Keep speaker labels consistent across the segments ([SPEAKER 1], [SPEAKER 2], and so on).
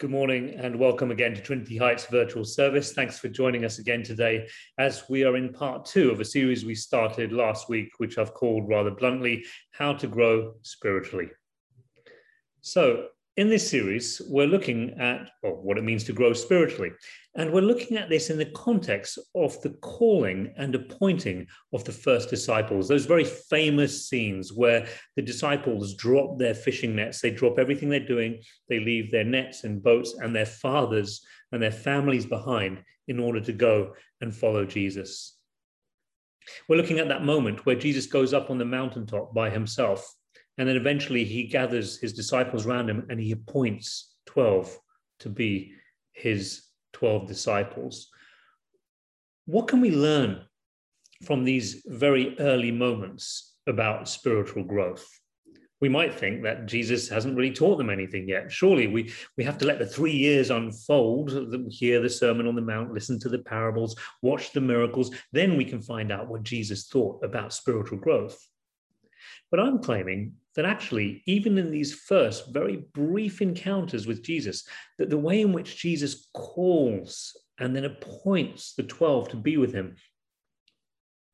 [SPEAKER 1] Good morning and welcome again to Trinity Heights virtual service. Thanks for joining us again today as we are in part two of a series we started last week, which I've called rather bluntly, How to Grow Spiritually. So, in this series, we're looking at well, what it means to grow spiritually. And we're looking at this in the context of the calling and appointing of the first disciples, those very famous scenes where the disciples drop their fishing nets, they drop everything they're doing, they leave their nets and boats and their fathers and their families behind in order to go and follow Jesus. We're looking at that moment where Jesus goes up on the mountaintop by himself and then eventually he gathers his disciples around him and he appoints 12 to be his 12 disciples. What can we learn from these very early moments about spiritual growth? We might think that Jesus hasn't really taught them anything yet. Surely we, we have to let the three years unfold, hear the Sermon on the Mount, listen to the parables, watch the miracles. Then we can find out what Jesus thought about spiritual growth. But I'm claiming that actually, even in these first very brief encounters with Jesus, that the way in which Jesus calls and then appoints the 12 to be with him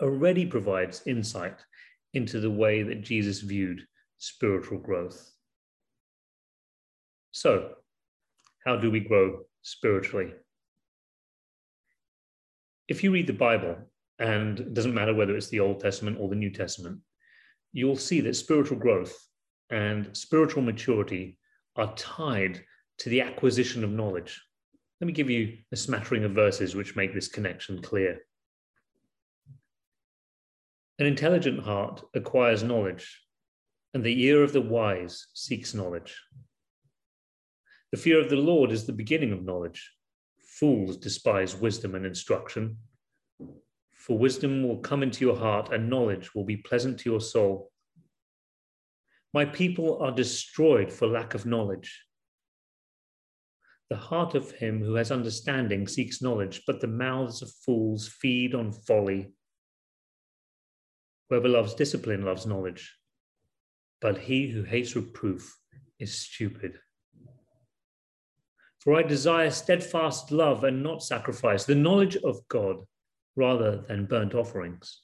[SPEAKER 1] already provides insight into the way that Jesus viewed spiritual growth. So, how do we grow spiritually? If you read the Bible, and it doesn't matter whether it's the Old Testament or the New Testament, you'll see that spiritual growth and spiritual maturity are tied to the acquisition of knowledge. Let me give you a smattering of verses which make this connection clear. An intelligent heart acquires knowledge, and the ear of the wise seeks knowledge. The fear of the Lord is the beginning of knowledge. Fools despise wisdom and instruction for wisdom will come into your heart and knowledge will be pleasant to your soul. My people are destroyed for lack of knowledge. The heart of him who has understanding seeks knowledge, but the mouths of fools feed on folly. Whoever loves discipline loves knowledge, but he who hates reproof is stupid. For I desire steadfast love and not sacrifice, the knowledge of God rather than burnt offerings.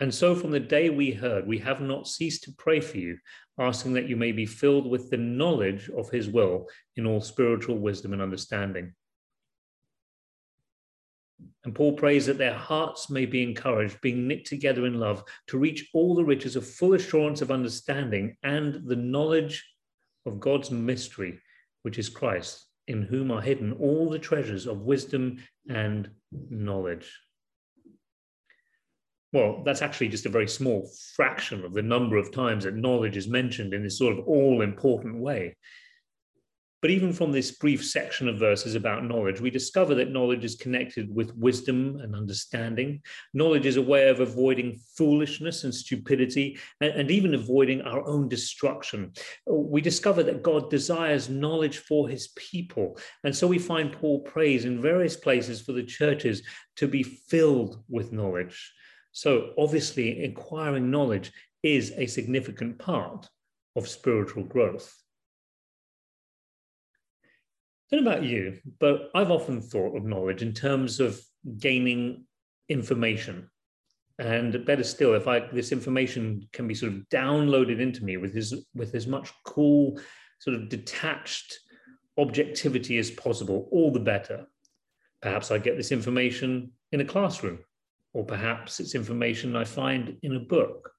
[SPEAKER 1] And so, from the day we heard, we have not ceased to pray for you, asking that you may be filled with the knowledge of his will in all spiritual wisdom and understanding. And Paul prays that their hearts may be encouraged, being knit together in love, to reach all the riches of full assurance of understanding and the knowledge of God's mystery, which is Christ, in whom are hidden all the treasures of wisdom and knowledge. Well, that's actually just a very small fraction of the number of times that knowledge is mentioned in this sort of all important way. But even from this brief section of verses about knowledge, we discover that knowledge is connected with wisdom and understanding. Knowledge is a way of avoiding foolishness and stupidity, and, and, even avoiding our own destruction. We discover that God desires knowledge for his people. And so we find Paul prays in various places for the churches to be filled with knowledge. So obviously, acquiring knowledge is a significant part of spiritual growth don't know about you, but I've often thought of knowledge in terms of gaining information. And better still, if I this information can be sort of downloaded into me with as with as much cool, sort of detached objectivity as possible, all the better. Perhaps I get this information in a classroom, or perhaps it's information I find in a book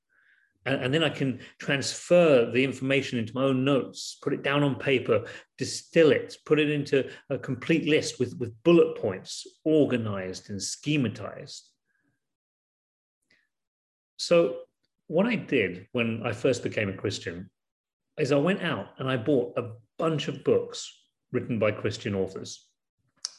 [SPEAKER 1] and, and, then I can transfer the information into my own notes, put it down on paper, distill it, put it into a complete list with, with bullet points, organized and schematized. So, what I did when I first became a Christian is I went out and I bought a bunch of books written by Christian authors.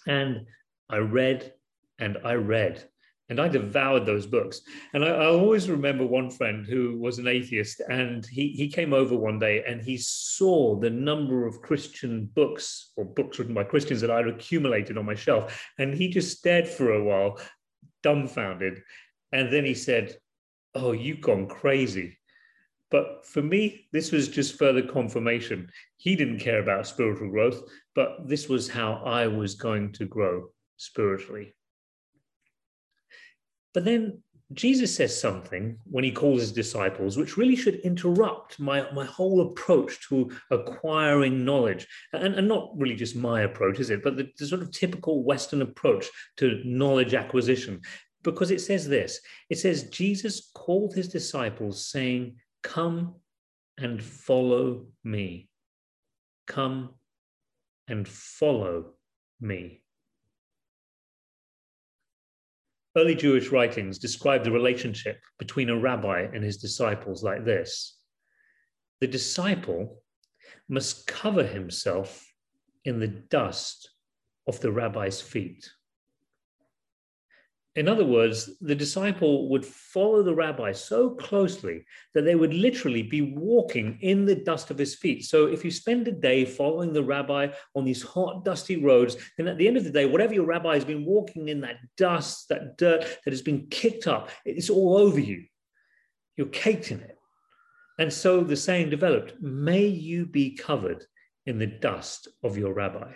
[SPEAKER 1] And I read and I read and I devoured those books. And I, I, always remember one friend who was an atheist, and he, he came over one day and he saw the number of Christian books or books written by Christians that I'd accumulated on my shelf. And he just stared for a while, dumbfounded. And then he said, Oh, you've gone crazy. But for me, this was just further confirmation. He didn't care about spiritual growth, but this was how I was going to grow spiritually. But then Jesus says something when he calls his disciples, which really should interrupt my, my whole approach to acquiring knowledge. And, and not really just my approach, is it? But the, the sort of typical Western approach to knowledge acquisition. Because it says this it says, Jesus called his disciples, saying, Come and follow me. Come and follow me. Early Jewish writings describe the relationship between a rabbi and his disciples like this The disciple must cover himself in the dust of the rabbi's feet. In other words, the disciple would follow the rabbi so closely that they would literally be walking in the dust of his feet. So, if you spend a day following the rabbi on these hot, dusty roads, then at the end of the day, whatever your rabbi has been walking in, that dust, that dirt that has been kicked up, it's all over you. You're caked in it. And so the saying developed may you be covered in the dust of your rabbi.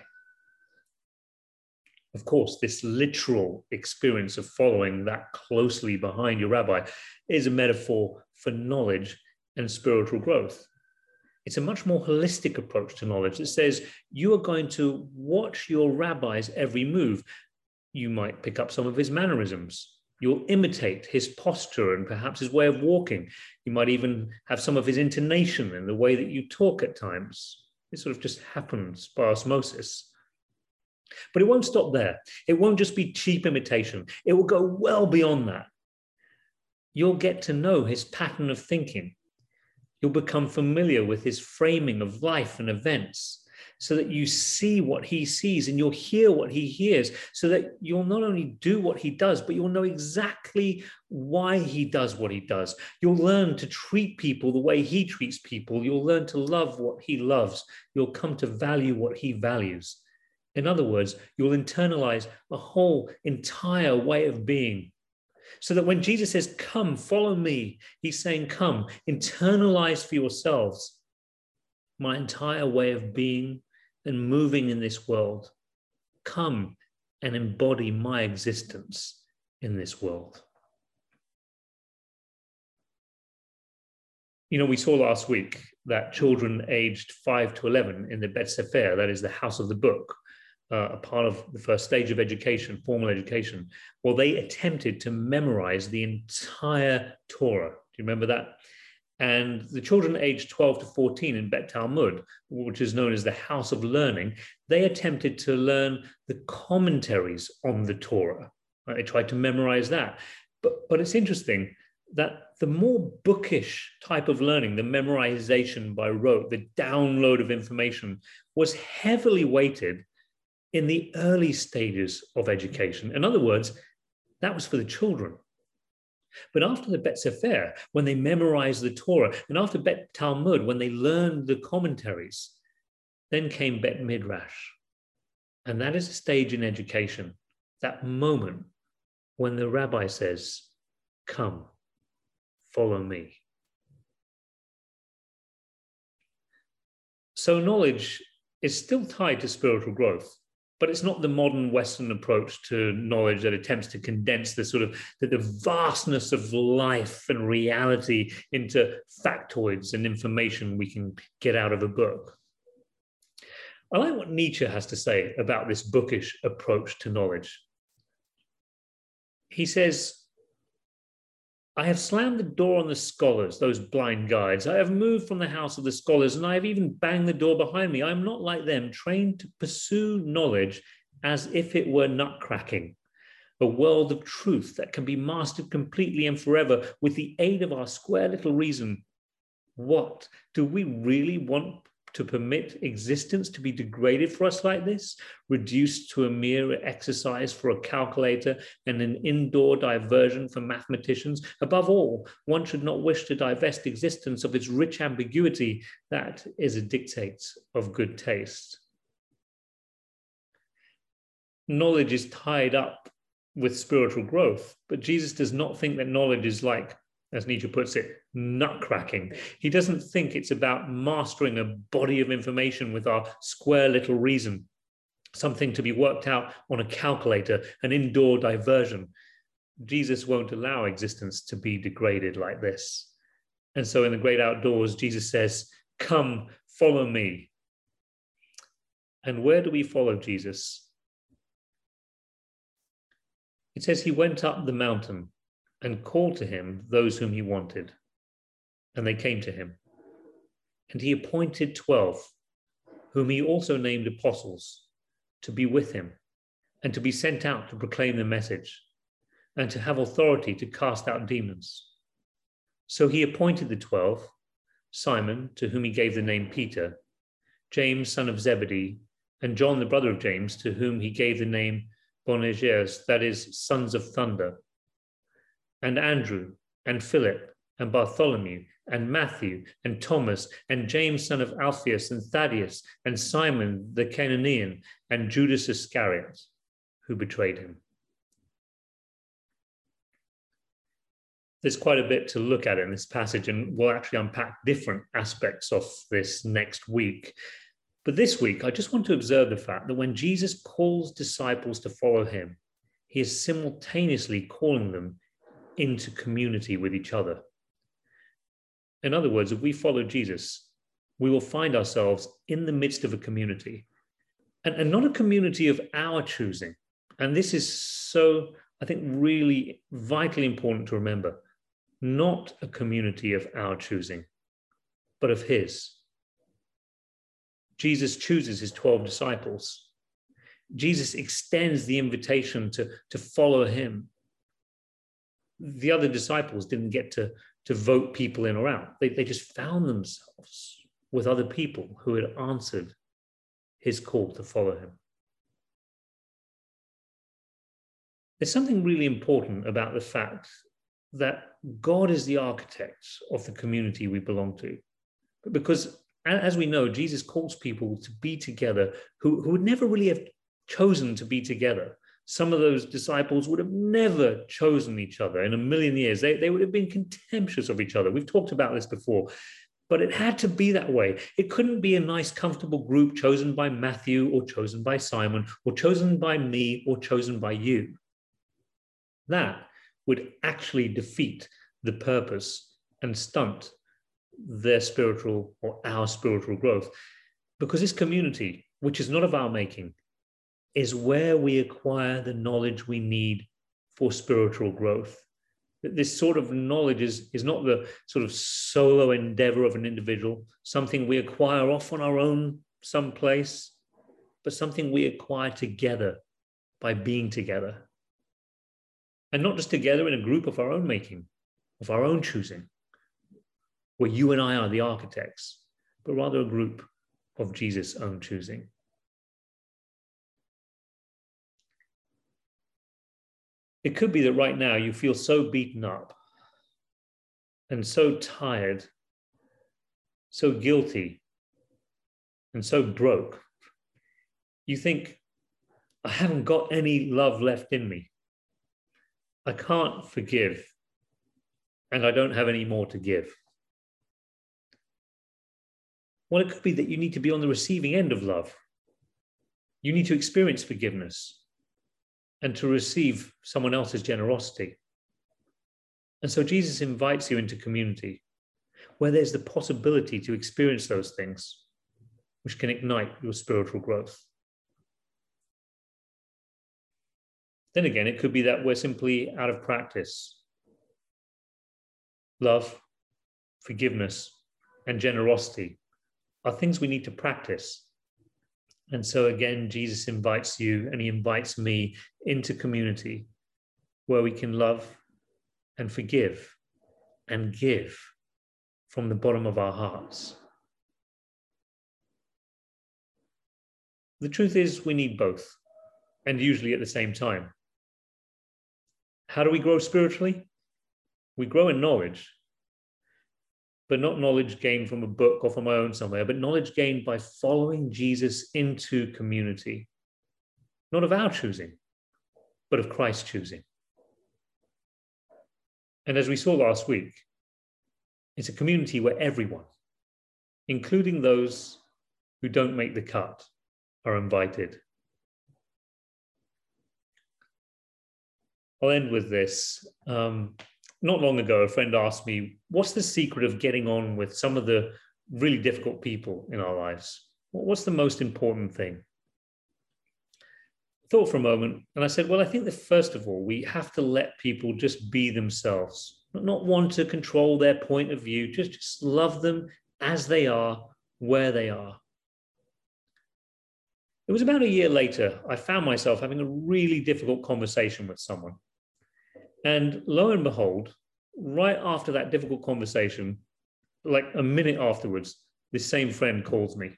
[SPEAKER 1] Of course, this literal experience of following that closely behind your rabbi is a metaphor for knowledge and spiritual growth. It's a much more holistic approach to knowledge that says you are going to watch your rabbi's every move. You might pick up some of his mannerisms. You'll imitate his posture and perhaps his way of walking. You might even have some of his intonation and the way that you talk at times. It sort of just happens by osmosis. But it won't stop there. It won't just be cheap imitation, it will go well beyond that. You'll get to know his pattern of thinking. You'll become familiar with his framing of life and events so that you see what he sees and you'll hear what he hears, so that you'll not only do what he does, but you'll know exactly why he does what he does. You'll learn to treat people the way he treats people. You'll learn to love what he loves. You'll come to value what he values. In other words, you'll internalize a whole entire way of being. So that when Jesus says, Come, follow me, he's saying, Come, internalize for yourselves my entire way of being and moving in this world. Come and embody my existence in this world. You know, we saw last week that children aged 5 to 11 in the Bet Sefer, that is the house of the book, uh, a part of the first stage of education, formal education, well, they attempted to memorize the entire Torah. Do you remember that? And the children aged 12 to 14 in Bet Talmud, which is known as the House of Learning, they attempted to learn the commentaries on the Torah. Right? They tried to memorize that. But, but it's interesting that the more bookish type of learning, the memorization by rote, the download of information, was heavily weighted in the early stages of education. In other words, that was for the children. But after the Bet Sefer, when they memorized the Torah, and after Bet Talmud, when they learned the commentaries, then came Bet Midrash. And that is a stage in education, that moment when the rabbi says, Come, follow me. So knowledge is still tied to spiritual growth but it's not the modern Western approach to knowledge that attempts to condense the sort of the, the, vastness of life and reality into factoids and information we can get out of a book. I like what Nietzsche has to say about this bookish approach to knowledge. He says, I have slammed the door on the scholars, those blind guides. I have moved from the house of the scholars, and I have even banged the door behind me. I am not like them, trained to pursue knowledge as if it were nutcracking, a world of truth that can be mastered completely and forever with the aid of our square little reason. What do we really want to permit existence to be degraded for us like this, reduced to a mere exercise for a calculator and an indoor diversion for mathematicians. Above all, one should not wish to divest existence of its rich ambiguity. That is a dictate of good taste. Knowledge is tied up with spiritual growth, but Jesus does not think that knowledge is like as Nietzsche puts it, nutcracking. He doesn't think it's about mastering a body of information with our square little reason, something to be worked out on a calculator, an indoor diversion. Jesus won't allow existence to be degraded like this. And so in the great outdoors, Jesus says, Come, follow me. And where do we follow Jesus? It says he went up the mountain and called to him those whom he wanted, and they came to him. And he appointed twelve, whom he also named apostles, to be with him, and to be sent out to proclaim the message, and to have authority to cast out demons. So he appointed the twelve Simon, to whom he gave the name Peter, James, son of Zebedee, and John, the brother of James, to whom he gave the name Boanerges, that is, sons of thunder and Andrew, and Philip, and Bartholomew, and Matthew, and Thomas, and James, son of Alphaeus, and Thaddeus, and Simon the Cananaean, and Judas Iscariot, who betrayed him. There's quite a bit to look at in this passage, and we'll actually unpack different aspects of this next week. But this week, I just want to observe the fact that when Jesus calls disciples to follow him, he is simultaneously calling them into community with each other. In other words, if we follow Jesus, we will find ourselves in the midst of a community and, and not a community of our choosing. And this is so, I think, really vitally important to remember not a community of our choosing, but of His. Jesus chooses His 12 disciples. Jesus extends the invitation to, to follow Him the other disciples didn't get to, to vote people in or out. They, they just found themselves with other people who had answered his call to follow him. There's something really important about the fact that God is the architect of the community we belong to. Because as we know, Jesus calls people to be together who, who would never really have chosen to be together some of those disciples would have never chosen each other in a million years. They, they would have been contemptuous of each other. We've talked about this before, but it had to be that way. It couldn't be a nice, comfortable group chosen by Matthew or chosen by Simon or chosen by me or chosen by you. That would actually defeat the purpose and stunt their spiritual or our spiritual growth. Because this community, which is not of our making, is where we acquire the knowledge we need for spiritual growth. This sort of knowledge is, is not the sort of solo endeavor of an individual, something we acquire off on our own someplace, but something we acquire together by being together. And not just together in a group of our own making, of our own choosing, where you and I are the architects, but rather a group of Jesus' own choosing. It could be that right now you feel so beaten up and so tired, so guilty, and so broke. You think, I haven't got any love left in me. I can't forgive, and I don't have any more to give. Well, it could be that you need to be on the receiving end of love. You need to experience forgiveness and to receive someone else's generosity. And so Jesus invites you into community where there's the possibility to experience those things, which can ignite your spiritual growth. Then again, it could be that we're simply out of practice. Love, forgiveness, and generosity are things we need to practice and so again, Jesus invites you and he invites me into community where we can love and forgive and give from the bottom of our hearts. The truth is, we need both, and usually at the same time. How do we grow spiritually? We grow in knowledge but not knowledge gained from a book or from my own somewhere, but knowledge gained by following Jesus into community, not of our choosing, but of Christ's choosing. And as we saw last week, it's a community where everyone, including those who don't make the cut, are invited. I'll end with this. Um, not long ago, a friend asked me, What's the secret of getting on with some of the really difficult people in our lives? What's the most important thing? I thought for a moment and I said, Well, I think that first of all, we have to let people just be themselves, not want to control their point of view, just, just love them as they are, where they are. It was about a year later, I found myself having a really difficult conversation with someone. And lo and behold, right after that difficult conversation, like a minute afterwards, this same friend calls me.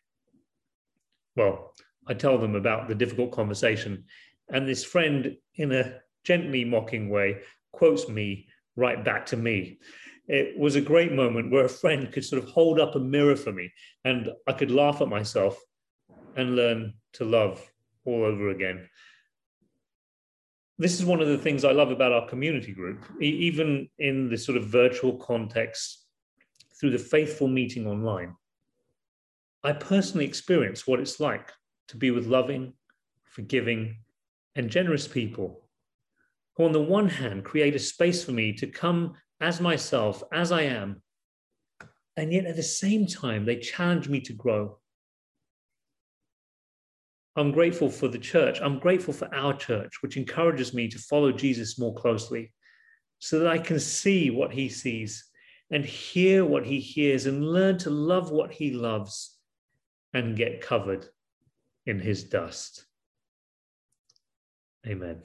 [SPEAKER 1] Well, I tell them about the difficult conversation, and this friend, in a gently mocking way, quotes me right back to me. It was a great moment where a friend could sort of hold up a mirror for me, and I could laugh at myself and learn to love all over again this is one of the things I love about our community group, even in this sort of virtual context through the faithful meeting online. I personally experience what it's like to be with loving, forgiving, and generous people who, on the one hand, create a space for me to come as myself, as I am, and yet at the same time, they challenge me to grow I'm grateful for the church. I'm grateful for our church, which encourages me to follow Jesus more closely so that I can see what he sees and hear what he hears and learn to love what he loves and get covered in his dust. Amen.